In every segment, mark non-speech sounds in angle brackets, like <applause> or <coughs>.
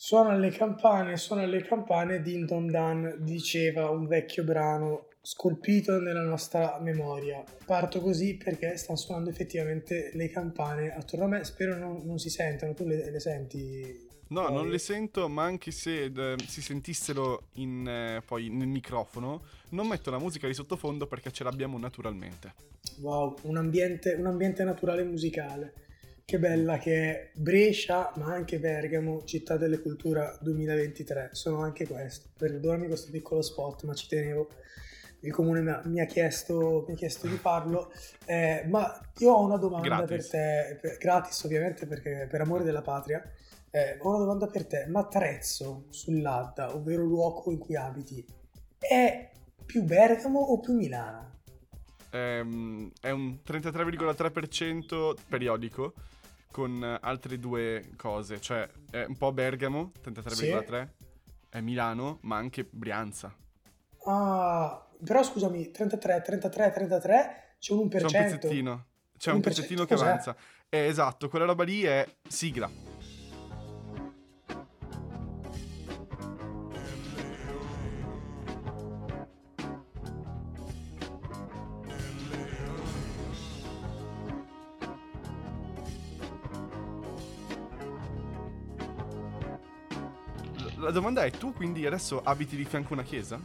Suona le campane, suona le campane, Din Don Dan, diceva un vecchio brano scolpito nella nostra memoria. Parto così perché stanno suonando effettivamente le campane attorno a me, spero non, non si sentano, tu le, le senti? No, poi? non le sento, ma anche se eh, si sentissero in, eh, poi nel microfono, non metto la musica di sottofondo perché ce l'abbiamo naturalmente. Wow, un ambiente, un ambiente naturale musicale. Che bella che è Brescia, ma anche Bergamo, città delle culture 2023. Sono anche questo. Perdonami questo piccolo spot, ma ci tenevo. Il comune mi ha, mi ha, chiesto, mi ha chiesto, di farlo. Eh, ma io ho una domanda gratis. per te, per, gratis ovviamente perché per amore della patria. Eh, ho una domanda per te. Ma Trezzo sull'Adda, ovvero il luogo in cui abiti, è più Bergamo o più Milano? Ehm, è un 33,3% periodico con altre due cose, cioè è un po' Bergamo, 33,3, sì. è Milano, ma anche Brianza. Ah, però scusami, 33, 33, 33, c'è un 1%. C'è un pezzettino, c'è un, un pezzettino che cos'è? avanza. Eh, esatto, quella roba lì è sigla. Domanda è, tu quindi adesso abiti di fianco a una chiesa?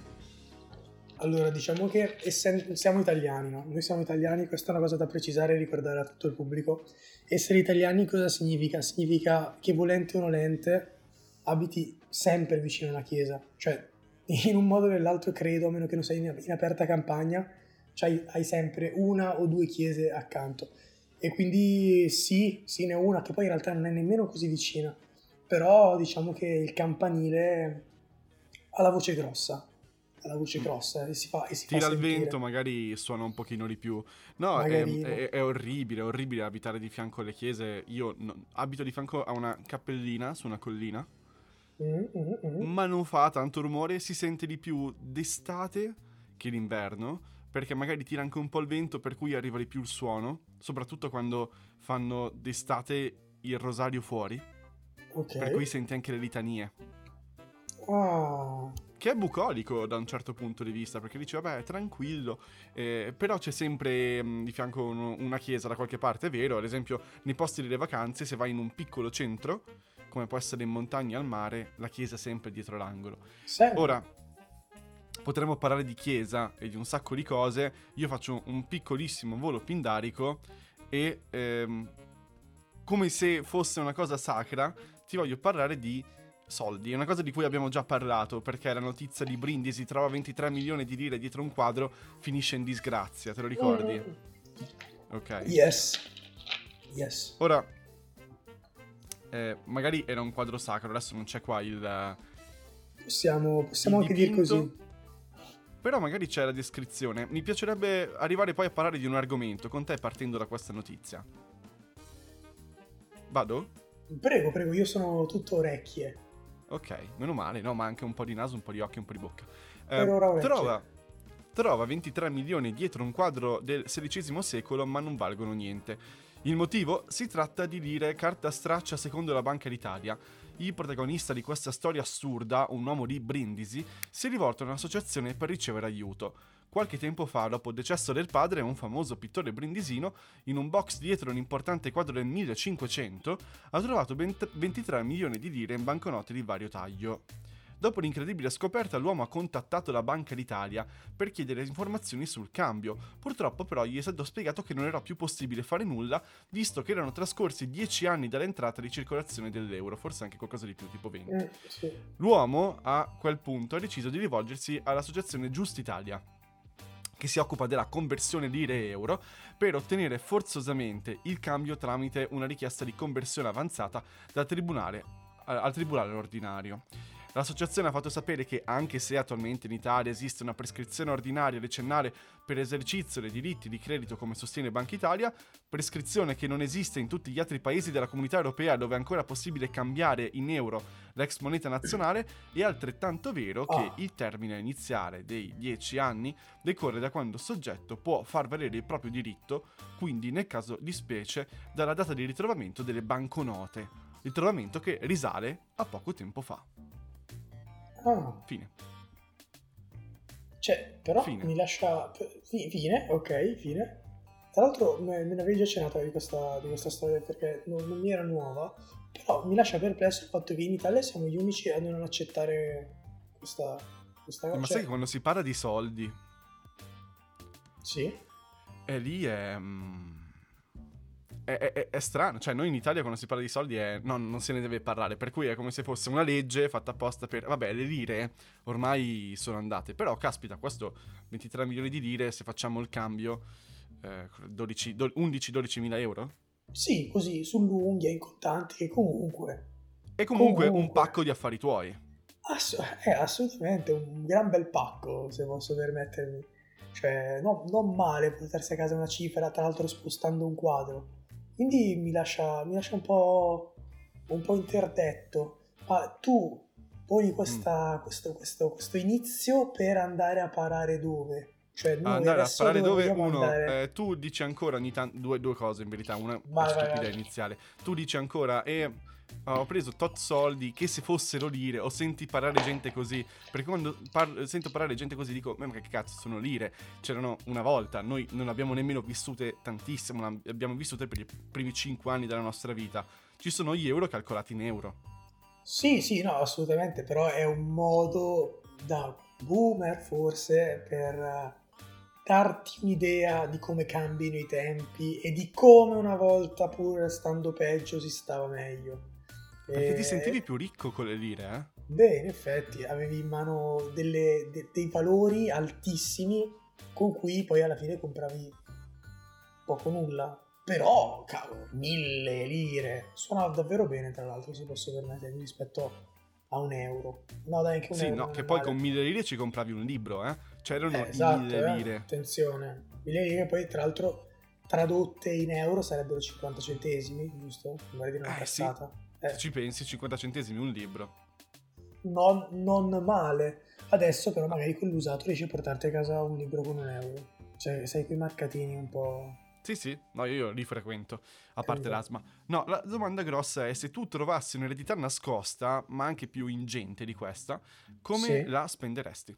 Allora, diciamo che essen- siamo italiani, no? Noi siamo italiani, questa è una cosa da precisare e ricordare a tutto il pubblico. Essere italiani cosa significa? Significa che volente o nolente abiti sempre vicino alla chiesa. Cioè, <laughs> in un modo o nell'altro credo, a meno che non sei in aperta campagna, cioè hai sempre una o due chiese accanto. E quindi sì, sì, ne ho una che poi in realtà non è nemmeno così vicina però diciamo che il campanile ha la voce grossa ha la voce mm. grossa e si fa e si tira il vento magari suona un pochino di più. No è, è, è, orribile è orribile abitare di fianco alle chiese. Io no, abito di fianco a una cappellina su una collina. Mm, mm, mm. ma non fa tanto rumore si sente di più d'estate che d'inverno perché magari tira anche un po' il vento per cui arriva di più il suono soprattutto quando fanno d'estate il rosario fuori Okay. Per cui senti anche le litanie. Ah. Che è bucolico da un certo punto di vista, perché dici, vabbè, è tranquillo, eh, però c'è sempre mh, mm, di fianco un, una chiesa da qualche parte, è vero, ad esempio nei posti delle vacanze, se vai in un piccolo centro, come può essere in montagna al mare, la chiesa è sempre dietro l'angolo. Sempre. Ora, potremmo parlare di chiesa e di un sacco di cose, io faccio un piccolissimo volo pindarico e... Ehm, come se fosse una cosa sacra, ti voglio parlare di soldi. È una cosa di cui abbiamo già parlato, perché la notizia di Brindisi trova 23 milioni di lire dietro un quadro, finisce in disgrazia, te lo ricordi? Mm. Ok. Yes. Yes. Ora, eh, magari era un quadro sacro, adesso non c'è qua il... Possiamo, possiamo il anche dire così. Però magari c'è la descrizione. Mi piacerebbe arrivare poi a parlare di un argomento con te partendo da questa notizia. Vado? Prego, prego, io sono tutto orecchie. Ok, meno male, no, ma anche un po' di naso, un po' di occhio, un po' di bocca. Eh, trova, trova 23 milioni dietro un quadro del XVI secolo, ma non valgono niente. Il motivo? Si tratta di dire carta straccia secondo la Banca d'Italia. Il protagonista di questa storia assurda, un uomo di Brindisi, si è rivolto a un'associazione per ricevere aiuto. Qualche tempo fa, dopo il decesso del padre, un famoso pittore brindisino, in un box dietro un importante quadro del 1500, ha trovato ben 23 milioni di lire in banconote di vario taglio. Dopo l'incredibile scoperta, l'uomo ha contattato la Banca d'Italia per chiedere informazioni sul cambio. Purtroppo, però, gli è stato spiegato che non era più possibile fare nulla, visto che erano trascorsi 10 anni dall'entrata di circolazione dell'euro, forse anche qualcosa di più, tipo 20. Eh, sì. L'uomo, a quel punto, ha deciso di rivolgersi all'associazione Giust Italia che si occupa della conversione lire-euro per ottenere forzosamente il cambio tramite una richiesta di conversione avanzata dal tribunale, al tribunale ordinario. L'associazione ha fatto sapere che anche se attualmente in Italia esiste una prescrizione ordinaria decennale per esercizio dei diritti di credito come sostiene Banca Italia, prescrizione che non esiste in tutti gli altri paesi della comunità europea dove è ancora possibile cambiare in euro l'ex moneta nazionale, è altrettanto vero che ah. il termine iniziale dei 10 anni decorre da quando il soggetto può far valere il proprio diritto, quindi nel caso di specie dalla data di ritrovamento delle banconote ritrovamento che risale a poco tempo fa. Ah. Fine. Cioè, però fine. mi lascia... Fine, ok, fine. Tra l'altro me ne avevi già accennato di questa, di questa storia perché non, non, mi era nuova, però mi lascia perplesso il fatto che in Italia siamo gli unici a non accettare questa, questa cosa. Ma sai che quando si parla di soldi... Sì? E lì è... Mm, è, è, è, strano, cioè noi in Italia quando si parla di soldi è, no, non se ne deve parlare, per cui è come se fosse una legge fatta apposta per, vabbè, le lire ormai sono andate, però caspita, questo 23 milioni di lire, se facciamo il cambio, eh, 11-12 mila euro? Sì, così, sull'unghia, in contanti, che comunque... E comunque, comunque, un pacco di affari tuoi. Ass- è eh, assolutamente un gran bel pacco, se posso permettermi. Cioè, no, non male portarsi a casa una cifra, tra l'altro spostando un quadro. Quindi mi lascia, mi lascia un, po', un po' interdetto. Ma tu poni questa, mm. questo, questo, questo, inizio per andare a parare dove? Cioè, noi andare a parare dove uno, eh, tu dici ancora ogni tanto due, due, cose in verità, una vai, stupida iniziale. Tu dici ancora e ho preso tot soldi che se fossero lire o senti parlare gente così. Perché quando par- sento parlare gente così dico ma che cazzo sono lire. C'erano una volta noi non abbiamo nemmeno vissute tantissimo abbiamo vissute per i primi 5 anni della nostra vita. Ci sono gli euro calcolati in euro. Sì sì no assolutamente però è un modo da boomer forse per darti un'idea di come cambino i tempi e di come una volta pur stando peggio si stava meglio perché e... ti sentivi più ricco con le lire, eh? Beh, in effetti avevi in mano delle, de, dei valori altissimi con cui poi alla fine compravi poco nulla. Però, cavolo, mille lire. Suonava davvero bene, tra l'altro, se posso permettermi, rispetto a un euro. No, dai, anche un sì, euro. Sì, no, che poi con mille lire ci compravi un libro, eh? Cioè erano eh, esatto, mille eh, lire. Attenzione. Mille lire poi, tra l'altro, tradotte in euro sarebbero 50 centesimi, giusto? Magari di una eh, cazzata. Sì. Eh. Se ci pensi, 50 centesimi un libro. Non, non, male. Adesso però magari con l'usato riesci a portarti a casa un libro con un euro. Cioè, sai quei mercatini un po'... Sì, sì, no, io li frequento, a parte esatto. l'asma. No, la domanda grossa è se tu trovassi un'eredità nascosta, ma anche più ingente di questa, come sì. la spenderesti?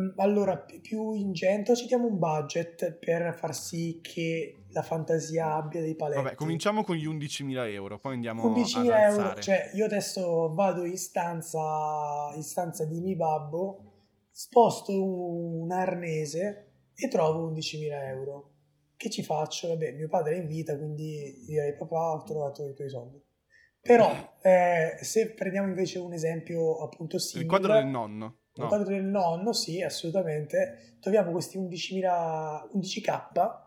Mm, allora, più ingente, citiamo un budget per far sì che la fantasia abbia dei paletti. Vabbè, cominciamo con gli 11.000 euro, poi andiamo 11.000 euro, cioè io adesso vado in stanza, in stanza di mio babbo, sposto un arnese e trovo 11.000 euro. Che ci faccio? Vabbè, mio padre è in vita, quindi direi papà ho trovato i tuoi soldi. Però, <laughs> eh, se prendiamo invece un esempio appunto simile... Il quadro del nonno. No. Il nonno, sì, assolutamente. Troviamo questi 11.000, 11k.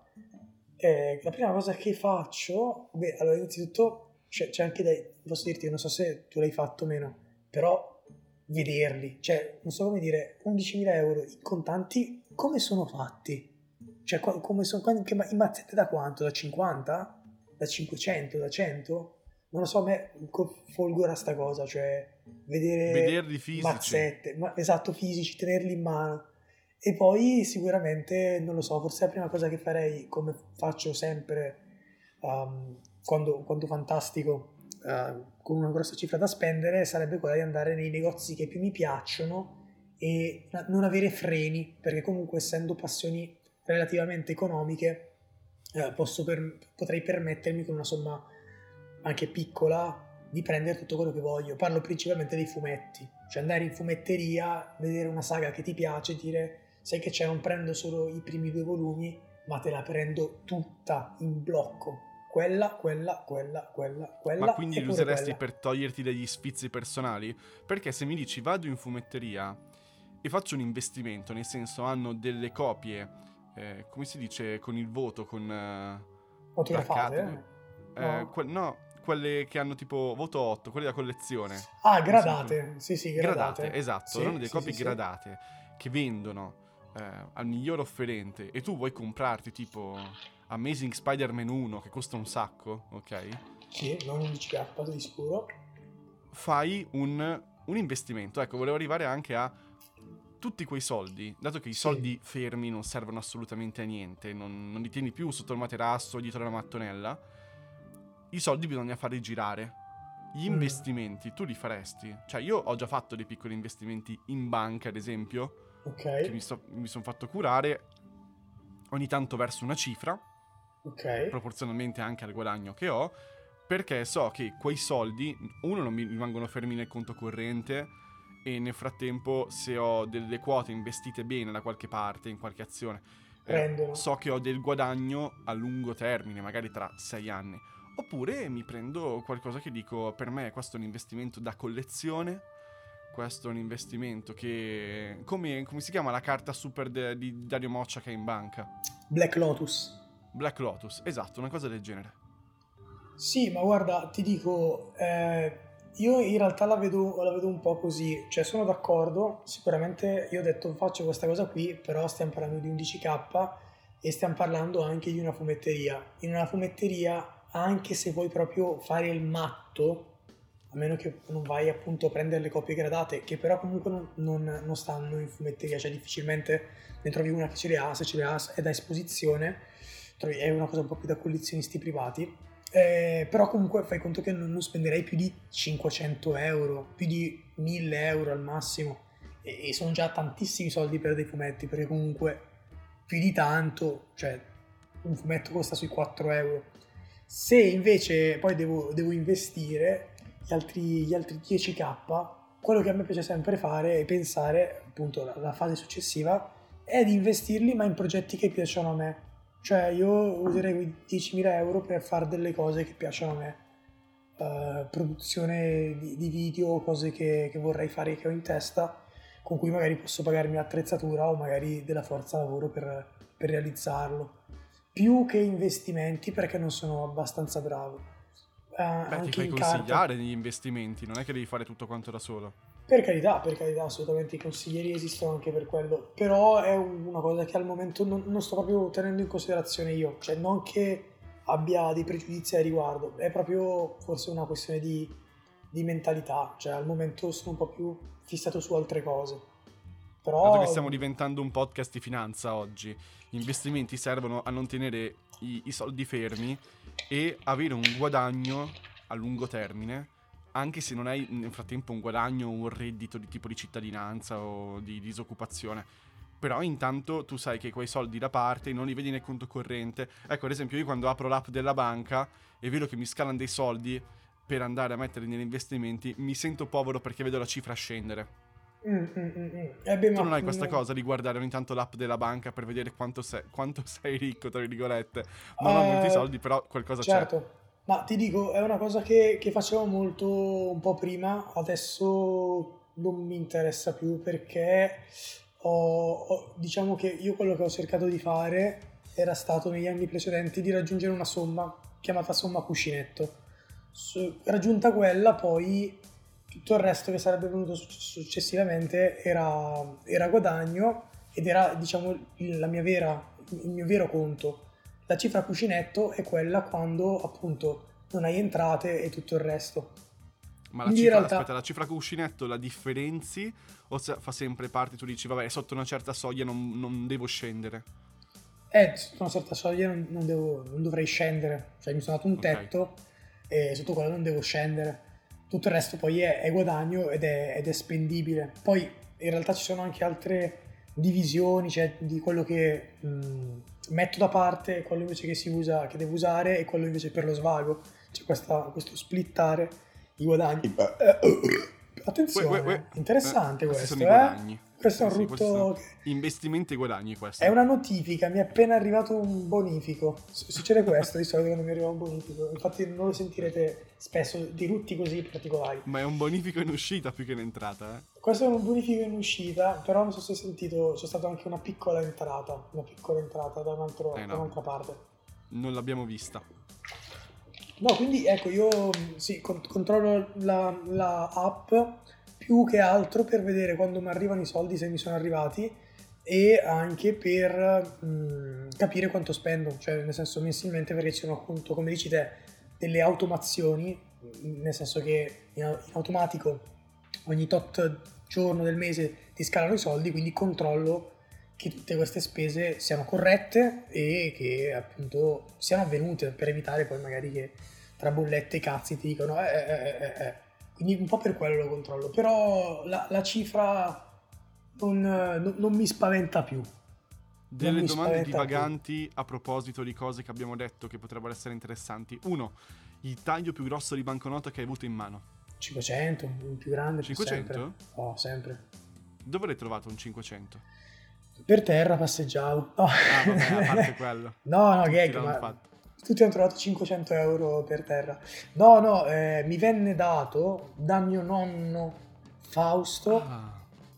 Eh, la prima cosa che faccio, beh, allora innanzitutto c'è, c'è anche dai, posso dirti, non so se tu l'hai fatto o meno, però vederli, cioè non so come dire, 11.000 euro in contanti, come sono fatti? Cioè, come sono, in mazzette da quanto? Da 50? Da 500? Da 100? non lo so, a me folgora sta cosa, cioè vedere Vederli fisici. mazzette, ma, esatto, fisici, tenerli in mano. E poi sicuramente, non lo so, forse la prima cosa che farei, come faccio sempre um, quando, quando fantastico, uh, con una grossa cifra da spendere, sarebbe quella di andare nei negozi che più mi piacciono e non avere freni, perché comunque essendo passioni relativamente economiche, eh, per, potrei permettermi con una somma anche piccola, di prendere tutto quello che voglio. Parlo principalmente dei fumetti, cioè andare in fumetteria, vedere una saga che ti piace, dire sai che c'è, non prendo solo i primi due volumi, ma te la prendo tutta in blocco. Quella, quella, quella, quella, quella. Ma quindi li useresti per toglierti degli sfizi personali? Perché se mi dici vado in fumetteria e faccio un investimento, nel senso hanno delle copie, eh, come si dice, con il voto, con... Eh, Fotografate? Eh, no. Que- no, quelle che hanno tipo voto 8, quelle da collezione. Ah, gradate. Sì, sì, gradate. gradate esatto, sì, hanno delle sì, copie sì, gradate che vendono eh, al miglior offerente e tu vuoi comprarti tipo Amazing Spider-Man 1 che costa un sacco, ok? Sì, non 11k di sicuro. Fai un, un investimento. Ecco, volevo arrivare anche a tutti quei soldi, dato che i soldi fermi non servono assolutamente a niente, non, non li tieni più sotto il materasso, dietro la mattonella, i soldi bisogna farli girare. Gli mm. investimenti tu li faresti? Cioè, io ho già fatto dei piccoli investimenti in banca, ad esempio, okay. che mi, so, mi sono fatto curare ogni tanto verso una cifra, okay. proporzionalmente anche al guadagno che ho, perché so che quei soldi, uno, non mi rimangono fermi nel conto corrente e nel frattempo se ho delle quote investite bene da qualche parte, in qualche azione, eh, so che ho del guadagno a lungo termine, magari tra sei anni. Oppure mi prendo qualcosa che dico, per me questo è un investimento da collezione, questo è un investimento che... Come, come si chiama la carta super de, di Dario Moccia che è in banca? Black Lotus. Black Lotus, esatto, una cosa del genere. Sì, ma guarda, ti dico, eh, io in realtà la vedo, la vedo, un po' così, cioè sono d'accordo, sicuramente io ho detto faccio questa cosa qui, però stiamo parlando di 11k e stiamo parlando anche di una fumetteria. In una fumetteria, anche se vuoi proprio fare il matto, a meno che non vai appunto a prendere le copie gradate, che però comunque non, non, non stanno in fumetteria, cioè difficilmente ne trovi una che ce le ha, se ce le ha è da esposizione, è una cosa un po' più da collezionisti privati eh, però comunque fai conto che non, non, spenderei più di 500 euro, più di 1000 euro al massimo. E, e, sono già tantissimi soldi per dei fumetti, perché comunque più di tanto, cioè un fumetto costa sui 4 euro. Se invece poi devo, devo investire gli altri, gli altri 10k, quello che a me piace sempre fare è pensare, appunto, la, la fase successiva, è di investirli ma in progetti che piacciono a me cioè io userei quei 10.000 euro per fare delle cose che piacciono a me. Uh, produzione di, di, video, cose che, che, vorrei fare che ho in testa, con cui magari posso pagarmi l'attrezzatura o magari della forza lavoro per, per realizzarlo. Più che investimenti perché non sono abbastanza bravo. Uh, Beh, ti fai consigliare carta... gli investimenti, non è che devi fare tutto quanto da solo. Per carità, per carità, assolutamente i consiglieri esistono anche per quello, però è una cosa che al momento non, non, sto proprio tenendo in considerazione io, cioè non che abbia dei pregiudizi a riguardo, è proprio forse una questione di, di mentalità, cioè al momento sono un po' più fissato su altre cose. Però... Dato che stiamo diventando un podcast di finanza oggi, gli investimenti servono a non tenere i, i soldi fermi e avere un guadagno a lungo termine anche se non hai nel frattempo un guadagno o un reddito di tipo di cittadinanza o di disoccupazione. Però intanto tu sai che quei soldi da parte non li vedi nel conto corrente. Ecco, ad esempio, io quando apro l'app della banca e vedo che mi scalano dei soldi per andare a metterli negli investimenti, mi sento povero perché vedo la cifra scendere. Mm, mm, mm, mm. eh beh, tu non hai questa cosa di guardare ogni tanto l'app della banca per vedere quanto sei, quanto <laughs> sei ricco, tra virgolette. Non uh, ho molti soldi, però qualcosa certo. c'è. Ma ti dico, è una cosa che, che facevo molto un po' prima, adesso non mi interessa più perché ho, ho, diciamo che io quello che ho cercato di fare era stato negli anni precedenti di raggiungere una somma chiamata somma cuscinetto. Su, raggiunta quella, poi tutto il resto che sarebbe venuto successivamente era, era guadagno ed era diciamo la mia vera, il mio vero conto la cifra cuscinetto è quella quando appunto non hai entrate e tutto il resto. Ma la cifra, realtà... aspetta, la cifra cuscinetto la differenzi o fa sempre parte, tu dici vabbè sotto una certa soglia non, non devo scendere? Eh, sotto una certa soglia non, non, devo, non dovrei scendere, cioè mi sono dato un tetto okay. e sotto quello non devo scendere. Tutto il resto poi è, è guadagno ed è, ed è spendibile. Poi in realtà ci sono anche altre divisioni, cioè di quello che mh, metto da parte, quello invece che si usa, che devo usare e quello invece per lo svago. C'è questa, questo splittare i guadagni. Eh, <coughs> attenzione, interessante eh, questo. Eh? Questo è un sì, rutto. Investimenti e guadagni. Questo è una notifica. Mi è appena arrivato un bonifico. Succede questo di solito quando mi arriva un bonifico. Infatti, non lo sentirete spesso di rutti così particolari. Ma è un bonifico in uscita più che in entrata. Eh? Questo è un bonifico in uscita. Però non so se hai sentito, c'è stata anche una piccola entrata. Una piccola entrata da, un altro, eh no. da un'altra parte. Non l'abbiamo vista. No, quindi ecco, io sì, controllo la, la app più che altro per vedere quando mi arrivano i soldi, se mi sono arrivati, e anche per mh, mm, capire quanto spendo, cioè nel senso mensilmente perché ci sono appunto, come dici te, delle automazioni, nel senso che in, automatico ogni tot giorno del mese ti scalano i soldi, quindi controllo che tutte queste spese siano corrette e che appunto siano avvenute per evitare poi magari che tra bollette e cazzi ti dicono eh, eh, eh, eh. Quindi un po' per quello lo controllo. Però la, la cifra non, non, non, mi spaventa più. Delle domande divaganti più. a proposito di cose che abbiamo detto che potrebbero essere interessanti. Uno, il taglio più grosso di banconota che hai avuto in mano. 500, il più grande. 500? Sempre. Oh, sempre. Dove l'hai trovato un 500? Per terra passeggiavo. No. Ah, vabbè, a parte <laughs> quello. no, no, gag, ma... Fatto. Tutti hanno trovato 500 euro per terra. No, no, eh, mi venne dato da mio nonno Fausto ah.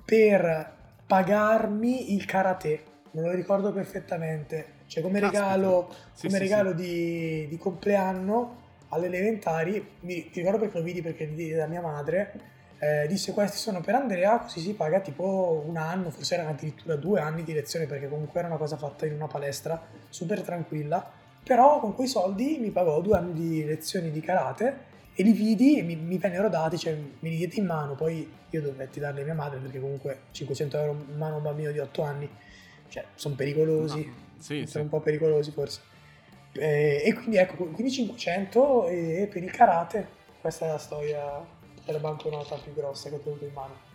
per pagarmi il karate. Me lo ricordo perfettamente. Cioè, come Caspita. regalo, sì, come sì, regalo sì. Di, di, compleanno alle elementari, mi, ricordo perché lo vidi perché da mia madre. Eh, disse questi sono per Andrea così si paga tipo un anno forse erano addirittura due anni di lezione perché comunque era una cosa fatta in una palestra super tranquilla però con quei soldi mi pagò due anni di lezioni di karate e li vidi e mi, mi vennero dati, cioè me li diedi in mano, poi io dovetti darli a mia madre perché comunque 500 euro in mano a un bambino di 8 anni, cioè sono pericolosi, no. sì, sono sì. un po' pericolosi forse. E, e, quindi ecco, quindi 500 e per il karate, questa è la storia della banconota più grossa che ho tenuto in mano.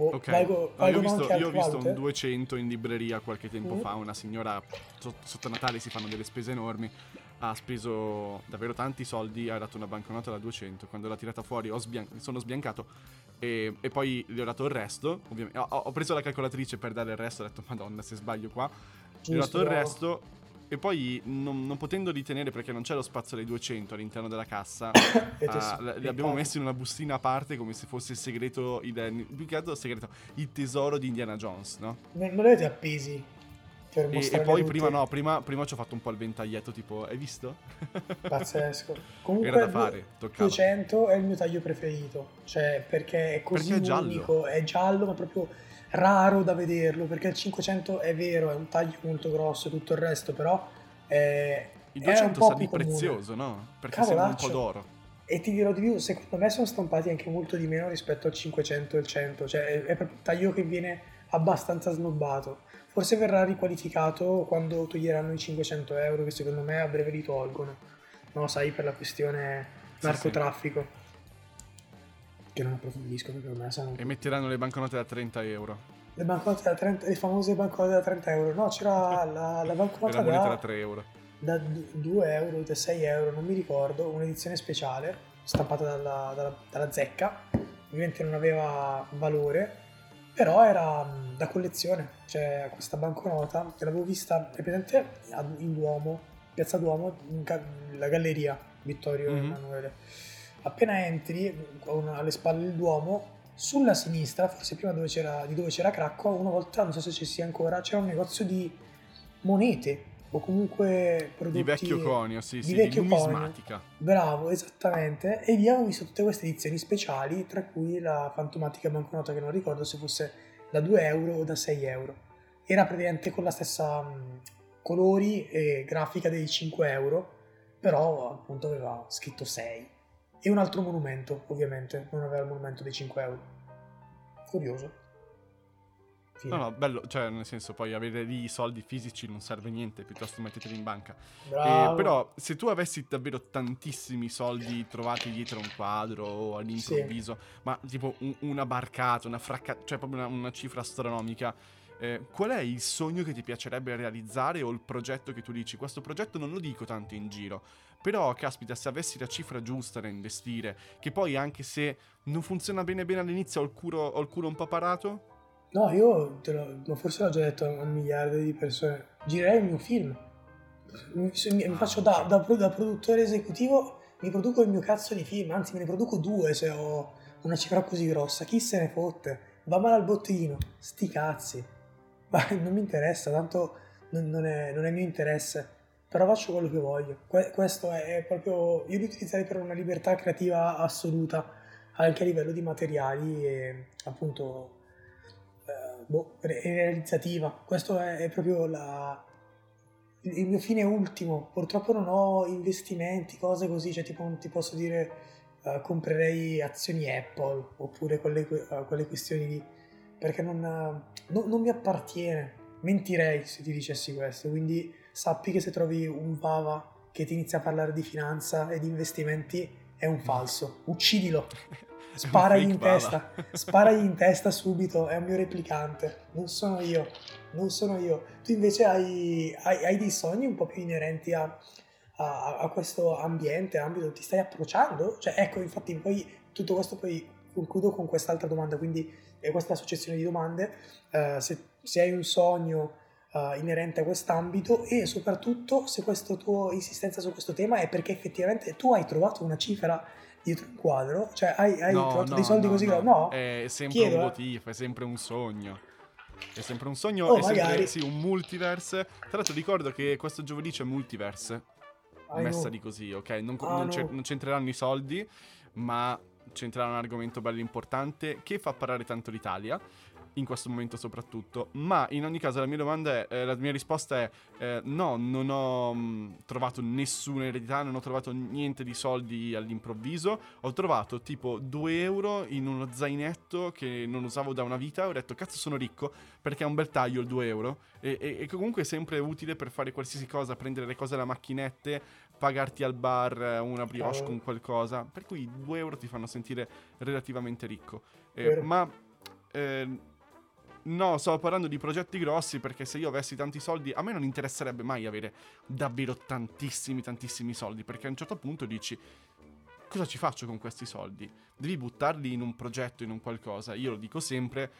Boh, ok, valgo, no, io ho visto, io ho visto un 200 in libreria qualche tempo mm. fa, una signora sotto Natale si fanno delle spese enormi, ha speso davvero tanti soldi, ha dato una banconota da 200, quando l'ha tirata fuori sbian- sono sbiancato e, e, poi gli ho dato il resto, ovviamente, ho, ho, preso la calcolatrice per dare il resto, ho detto madonna se sbaglio qua, Giusto, gli ho dato il resto e poi non, non, potendo ritenere perché non c'è lo spazio dei 200 all'interno della cassa, <coughs> uh, li abbiamo messi in una bustina a parte come se fosse il segreto, il, più che altro il segreto, il tesoro di Indiana Jones, no? Non, non avete appesi? E, e poi prima no, prima, prima, ci ho fatto un po' il ventaglietto tipo, hai visto? <laughs> Pazzesco. Comunque Era da fare, toccava. 200 è il mio taglio preferito, cioè perché è così perché è unico, è giallo ma proprio raro da vederlo perché il 500 è vero, è un taglio molto grosso e tutto il resto, però è, il 200 sa di prezioso, no? Perché sembra un po' d'oro. E ti dirò di più, secondo me sono stampati anche molto di meno rispetto al 500 e il 100, cioè è, è proprio un taglio che viene abbastanza snobbato. Forse verrà riqualificato quando toglieranno i 500 euro che secondo me a breve li tolgono, no? Sai, per la questione narcotraffico. Sì, sì che non approfondisco perché ormai sono... E metteranno le banconote da 30 euro. Le banconote da 30, le famose banconote da 30 euro. No, c'era la, la banconota da... da 3 euro. Da 2 euro, da 6 euro, non mi ricordo, un'edizione speciale, stampata dalla, dalla, dalla zecca. Ovviamente non aveva valore, però era da collezione. Cioè, questa banconota, che l'avevo vista, è presente in Duomo, Piazza Duomo, la galleria Vittorio mm-hmm. Emanuele appena entri alle spalle del Duomo, sulla sinistra, forse prima dove di dove c'era Cracco, una volta, non so se ci sia ancora, c'era un negozio di monete o comunque prodotti di vecchio conio, sì, di sì, vecchio di numismatica. Conio. Bravo, esattamente. E lì avevo visto tutte queste edizioni speciali, tra cui la fantomatica banconota che non ricordo se fosse da 2 euro o da 6 euro. Era praticamente con la stessa mh, colori e grafica dei 5 euro, però appunto aveva scritto 6 e un altro monumento, ovviamente, non aveva il monumento dei 5 euro. Curioso. Fine. No, no, bello, cioè nel senso poi avere lì i soldi fisici non serve niente, piuttosto metteteli in banca. Eh, però se tu avessi davvero tantissimi soldi trovati dietro un quadro o all'improvviso, sì. ma tipo un, una barcata, una fracca, cioè proprio una, una cifra astronomica, eh, qual è il sogno che ti piacerebbe realizzare o il progetto che tu dici? Questo progetto non lo dico tanto in giro, però, caspita, se avessi la cifra giusta da investire, che poi anche se non funziona bene bene all'inizio ho il culo, ho il culo un po' parato? No, io lo, forse l'ho già detto a un miliardo di persone. Girerei il mio film. Mi, mi faccio da, da, da, produttore esecutivo, mi produco il mio cazzo di film, anzi me ne produco due se ho una cifra così grossa. Chi se ne fotte? Va male al bottino. Sti cazzi. Ma non mi interessa, tanto non, non, è, non è mio interesse però faccio quello che voglio. Que- questo è proprio, io li utilizzerei per una libertà creativa assoluta, anche a livello di materiali e appunto eh, boh, realizzativa. Questo è, proprio la, il mio fine ultimo. Purtroppo non ho investimenti, cose così, cioè tipo non ti posso dire uh, comprerei azioni Apple oppure quelle, uh, quelle questioni lì, perché non, uh, no, non mi appartiene. Mentirei se ti dicessi questo, quindi sappi che se trovi un Vava che ti inizia a parlare di finanza e di investimenti è un falso. Uccidilo. <laughs> Sparagli in testa, sparagli in testa subito, è un mio replicante, non sono io, non sono io. Tu invece hai, hai, hai dei sogni un po' più inerenti a, a, a, questo ambiente, ambito, ti stai approcciando? Cioè, ecco, infatti, poi tutto questo poi concludo con quest'altra domanda, quindi è questa successione di domande, uh, se, se, hai un sogno uh, inerente a quest'ambito e soprattutto se questa tua insistenza su questo tema è perché effettivamente tu hai trovato una cifra dietro un quadro, cioè hai, hai no, trovato no, dei soldi no, così no. no. È sempre Chiedo, un motivo, è sempre un sogno. È sempre un sogno, oh, è sempre sì, un multiverse. Tra l'altro ricordo che questo giovedì c'è multiverse. I messa di così, ok? Non, ah, non, no. non c'entreranno i soldi, ma c'entrerà un argomento bello importante che fa parlare tanto l'Italia in questo momento soprattutto. Ma in ogni caso la mia domanda è, eh, la mia risposta è eh, no, non ho mh, mm, trovato nessuna eredità, non ho trovato niente di soldi all'improvviso, ho trovato tipo 2 euro in uno zainetto che non usavo da una vita, ho detto cazzo sono ricco perché è un bel taglio il 2 euro. E, e, e comunque è sempre utile per fare qualsiasi cosa, prendere le cose alla macchinette, pagarti al bar eh, una brioche con qualcosa, per cui 2 euro ti fanno sentire relativamente ricco. Eh, ma... Eh, No, stavo parlando di progetti grossi perché se io avessi tanti soldi, a me non interesserebbe mai avere davvero tantissimi, tantissimi soldi, perché a un certo punto dici, cosa ci faccio con questi soldi? Devi buttarli in un progetto, in un qualcosa. Io lo dico sempre,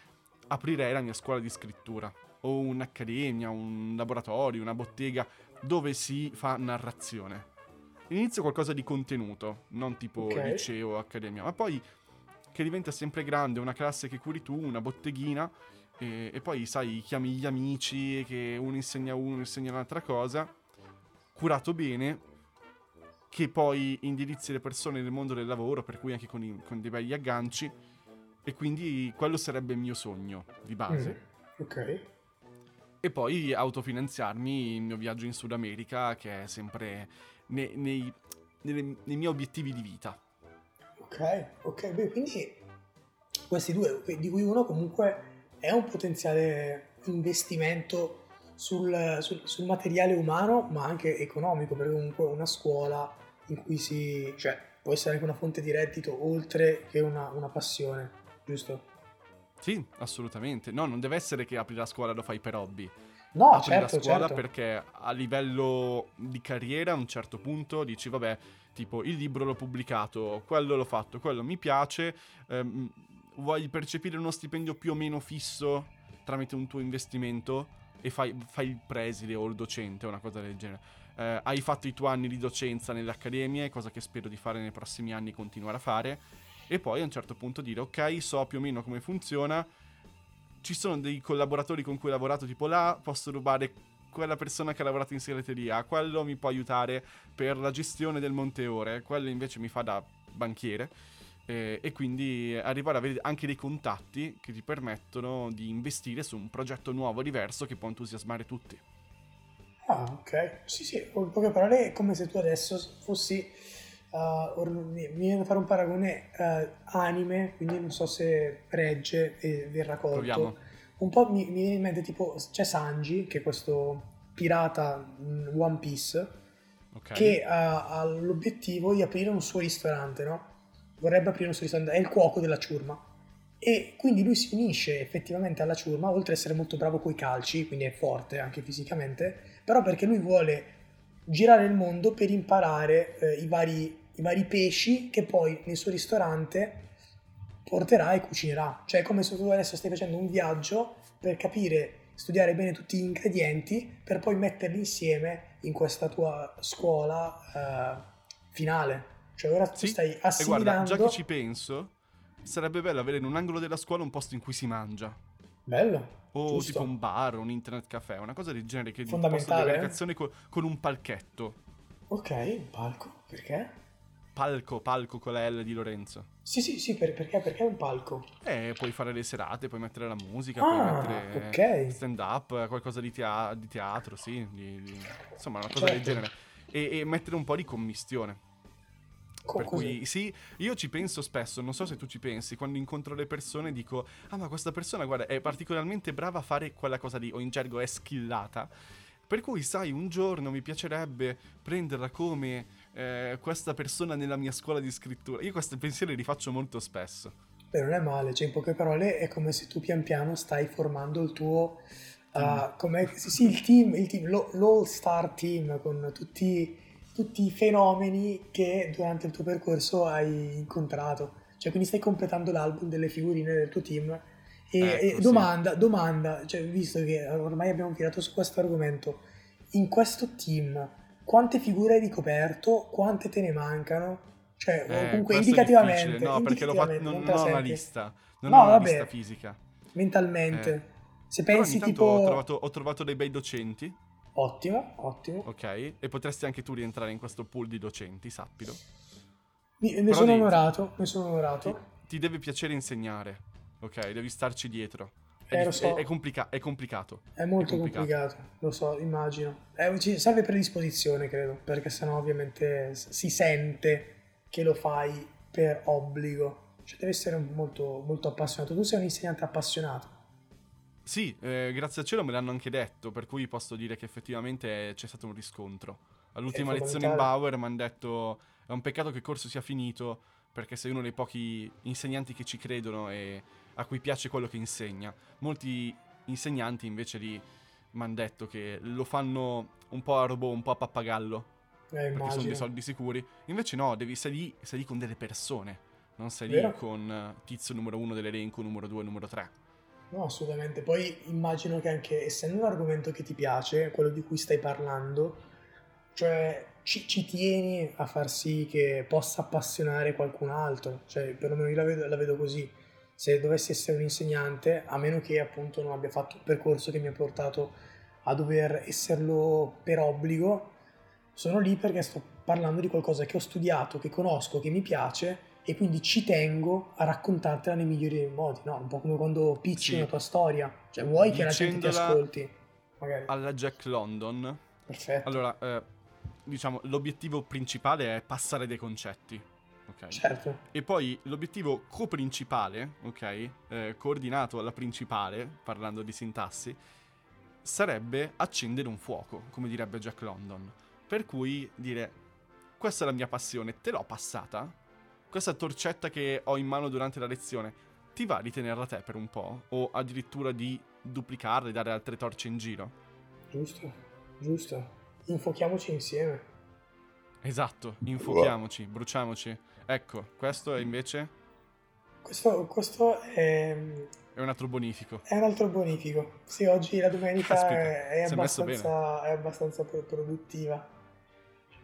aprirei la mia scuola di scrittura, o un'accademia, un laboratorio, una bottega, dove si fa narrazione. Inizio qualcosa di contenuto, non tipo okay. liceo o accademia, ma poi che diventa sempre grande, una classe che curi tu, una botteghina e, e, poi, sai, chiami gli amici, che uno insegna uno, insegna un'altra cosa, curato bene, che poi indirizzi le persone nel mondo del lavoro, per cui anche con, i, con dei begli agganci, e quindi quello sarebbe il mio sogno di base. Mm, ok. E poi autofinanziarmi il mio viaggio in Sud America, che è sempre nei, nei, nei, nei miei obiettivi di vita. Ok, ok, beh, quindi questi due, di cui uno comunque è un potenziale investimento sul, sul, sul, materiale umano, ma anche economico, perché comunque una scuola in cui si... cioè può essere anche una fonte di reddito oltre che una, una passione, giusto? Sì, assolutamente. No, non deve essere che apri la scuola e lo fai per hobby. No, apri certo, la scuola certo. perché a livello di carriera a un certo punto dici vabbè, tipo il libro l'ho pubblicato, quello l'ho fatto, quello mi piace, ehm, vuoi percepire uno stipendio più o meno fisso tramite un tuo investimento e fai, fai il preside o il docente o una cosa del genere. Eh, hai fatto i tuoi anni di docenza nelle accademie, cosa che spero di fare nei prossimi anni e continuare a fare, e poi a un certo punto dire ok, so più o meno come funziona, ci sono dei collaboratori con cui ho lavorato tipo là, posso rubare quella persona che ha lavorato in segreteria, quello mi può aiutare per la gestione del Monteore, quello invece mi fa da banchiere eh, e quindi arrivare ad avere anche dei contatti che ti permettono di investire su un progetto nuovo, diverso, che può entusiasmare tutti. Ah, ok. Sì, sì, in poche parole è come se tu adesso fossi... Uh, mi viene da fare un paragone uh, anime, quindi non so se regge e verrà colto. Proviamo. Un po' mi, mi viene in mente tipo, c'è Sanji, che è questo pirata One Piece, okay. che ha, ha l'obiettivo di aprire un suo ristorante, no? vorrebbe aprire un suo ristorante, è il cuoco della ciurma. E quindi lui si unisce effettivamente alla ciurma, oltre ad essere molto bravo coi calci, quindi è forte anche fisicamente, però perché lui vuole girare il mondo per imparare eh, i, vari, i vari pesci che poi nel suo ristorante porterà e cucinerà. Cioè è come se tu adesso stai facendo un viaggio per capire, studiare bene tutti gli ingredienti, per poi metterli insieme in questa tua scuola eh, finale. Cioè ora sì, tu stai assimilando... E guarda, già che ci penso, sarebbe bello avere in un angolo della scuola un posto in cui si mangia. Bello. O giusto. tipo un bar, un internet caffè, una cosa del genere che Fondamentale. di con, con un palchetto. Ok, un palco, perché? Palco, palco con la L di Lorenzo. Sì, sì, sì, per, perché? Perché un palco? Eh, puoi fare le serate, puoi mettere la musica, ah, puoi mettere okay. stand up, qualcosa di, tea- di teatro, sì, di, di... insomma una cosa certo. del genere. E, e mettere un po' di commistione. Per cui sì, io ci penso spesso, non so se tu ci pensi, quando incontro le persone dico, ah ma questa persona guarda è particolarmente brava a fare quella cosa lì, o in gergo è skillata, Per cui, sai, un giorno mi piacerebbe prenderla come eh, questa persona nella mia scuola di scrittura. Io questi pensieri li faccio molto spesso. Beh, non è male, cioè in poche parole è come se tu pian piano stai formando il tuo... Uh, come, sì, il team, il team l'all-star team con tutti, tutti i fenomeni che durante il tuo percorso hai incontrato. Cioè, quindi stai completando l'album delle figurine del tuo team. E, ecco, e domanda, sì. domanda, cioè, visto che ormai abbiamo tirato su questo argomento, in questo team quante figure hai ricoperto? Quante te ne mancano? Cioè, eh, comunque indicativamente. No, perché l'ho fatto, non, non ho una lista. Non no, ho una vabbè, lista fisica. Mentalmente. Eh. Se pensi tipo... Ho trovato, ho trovato dei bei docenti. Ottimo, ottimo. Ok, e potresti anche tu rientrare in questo pool di docenti, sappilo. Mi, ne sono devi, onorato, ne sono onorato. Ti, ti, deve piacere insegnare, ok? Devi starci dietro. È, eh, so. è, complica- è complicato. È molto complicato. complicato. lo so, immagino. Eh, serve predisposizione, credo, perché sennò ovviamente si sente che lo fai per obbligo. Cioè devi essere molto, molto appassionato. Tu sei un insegnante appassionato. Sì, eh, grazie al cielo me l'hanno anche detto, per cui posso dire che effettivamente c'è stato un riscontro. All'ultima lezione in Bauer mi hanno detto è un peccato che il corso sia finito perché sei uno dei pochi insegnanti che ci credono e a cui piace quello che insegna. Molti insegnanti invece lì mi hanno detto che lo fanno un po' a robot, un po' a pappagallo. Eh, perché immagino. sono dei soldi sicuri. Invece no, devi, sei, lì, sei lì con delle persone. Non sei Vero? lì con tizio numero uno dell'elenco, numero due, numero tre. No, assolutamente. Poi immagino che anche essendo un argomento che ti piace, quello di cui stai parlando, cioè ci, ci, tieni a far sì che possa appassionare qualcun altro, cioè perlomeno io la vedo, la vedo così. Se dovessi essere un insegnante, a meno che appunto non abbia fatto un percorso che mi ha portato a dover esserlo per obbligo, sono lì perché sto parlando di qualcosa che ho studiato, che conosco, che mi piace e quindi ci tengo a raccontartela nei migliori dei modi, no? Un po' come quando picci sì. una tua storia, cioè vuoi che la gente ti ascolti, magari. Alla Jack London. Perfetto. Allora, eh, diciamo, l'obiettivo principale è passare dei concetti. Okay. Certo. E poi l'obiettivo co-principale, ok, eh, coordinato alla principale, parlando di sintassi, sarebbe accendere un fuoco, come direbbe Jack London. Per cui dire, questa è la mia passione, te l'ho passata? Questa torcetta che ho in mano durante la lezione, ti va di tenerla te per un po'? O addirittura di duplicarla e dare altre torce in giro? Giusto, giusto infuochiamoci insieme. Esatto, infuochiamoci, bruciamoci. Ecco, questo è invece... Questo, questo è... È un altro bonifico. È un altro bonifico. Sì, oggi la domenica Aspetta, è, abbastanza, è abbastanza produttiva.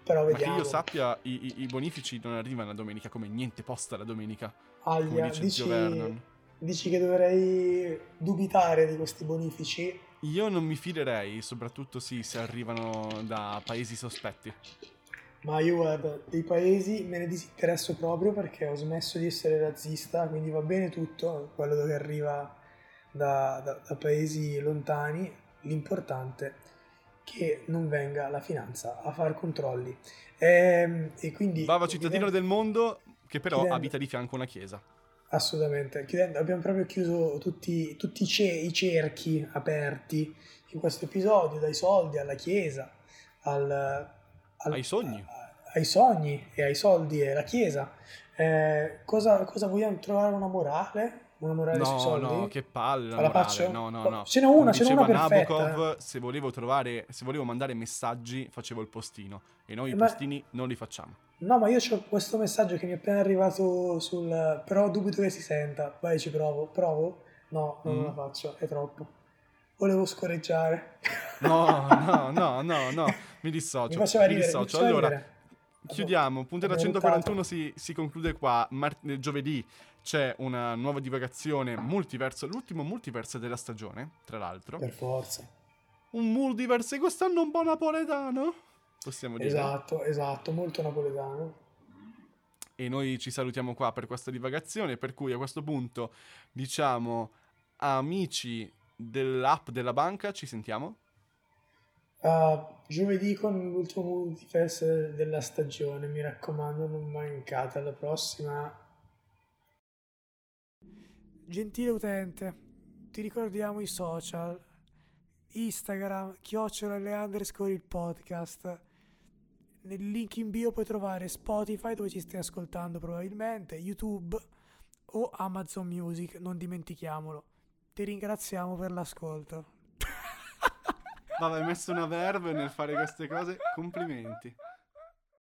Però vediamo. Ma che io sappia, i, i, bonifici non arrivano la domenica come niente posta la domenica. Aglia, come dice dici, Vernon. Dici che dovrei dubitare di questi bonifici? Io non mi fiderei, soprattutto sì, se arrivano da paesi sospetti. Ma io guarda, dei paesi me ne disinteresso proprio perché ho smesso di essere razzista, quindi va bene tutto, quello che arriva da, da, da paesi lontani, l'importante è che non venga la finanza a fare controlli. E, ehm, e quindi... Brava cittadino del mondo che però chiedendo, abita di fianco a una chiesa. Assolutamente, Chiudendo, abbiamo proprio chiuso tutti, tutti i, ce- i, cerchi aperti in questo episodio, dai soldi alla chiesa, al, al, ai sogni. Ai sogni e ai soldi e alla chiesa. Eh, cosa, cosa, vogliamo trovare una morale? Una morale no, sui soldi? No, che palle la morale. No, no, no. Ce n'è una, ce n'è una perfetta. Nabokov, se volevo trovare, se volevo mandare messaggi, facevo il postino. E noi eh, i postini non li facciamo. No, ma io ho questo messaggio che mi è appena arrivato sul... però dubito che si senta. Vai, ci provo. Provo? No, non mm. la faccio, è troppo. Volevo scorreggiare. No, no, no, no, no, <laughs> mi dissocio. Mi ridere. Mi dissocio. Mi allora, ridere. chiudiamo. Puntata 141 si, si, conclude qua. Mar- giovedì c'è una nuova divagazione multiverso, l'ultimo multiverso della stagione, tra l'altro. Per forza. Un multiverso quest'anno un po' napoletano possiamo dire. Esatto, esatto, molto napoletano. E noi ci salutiamo qua per questa divagazione, per cui a questo punto diciamo amici dell'app della banca, ci sentiamo? Uh, giovedì con l'ultimo multiverse della stagione, mi raccomando, non mancate alla prossima. Gentile utente, ti ricordiamo i social Instagram, chiocciola le underscore il podcast. Nel link in bio puoi trovare Spotify dove ci stai ascoltando probabilmente, YouTube o Amazon Music, non dimentichiamolo. Ti ringraziamo per l'ascolto. Vabbè, hai messo una verve nel fare queste cose, complimenti.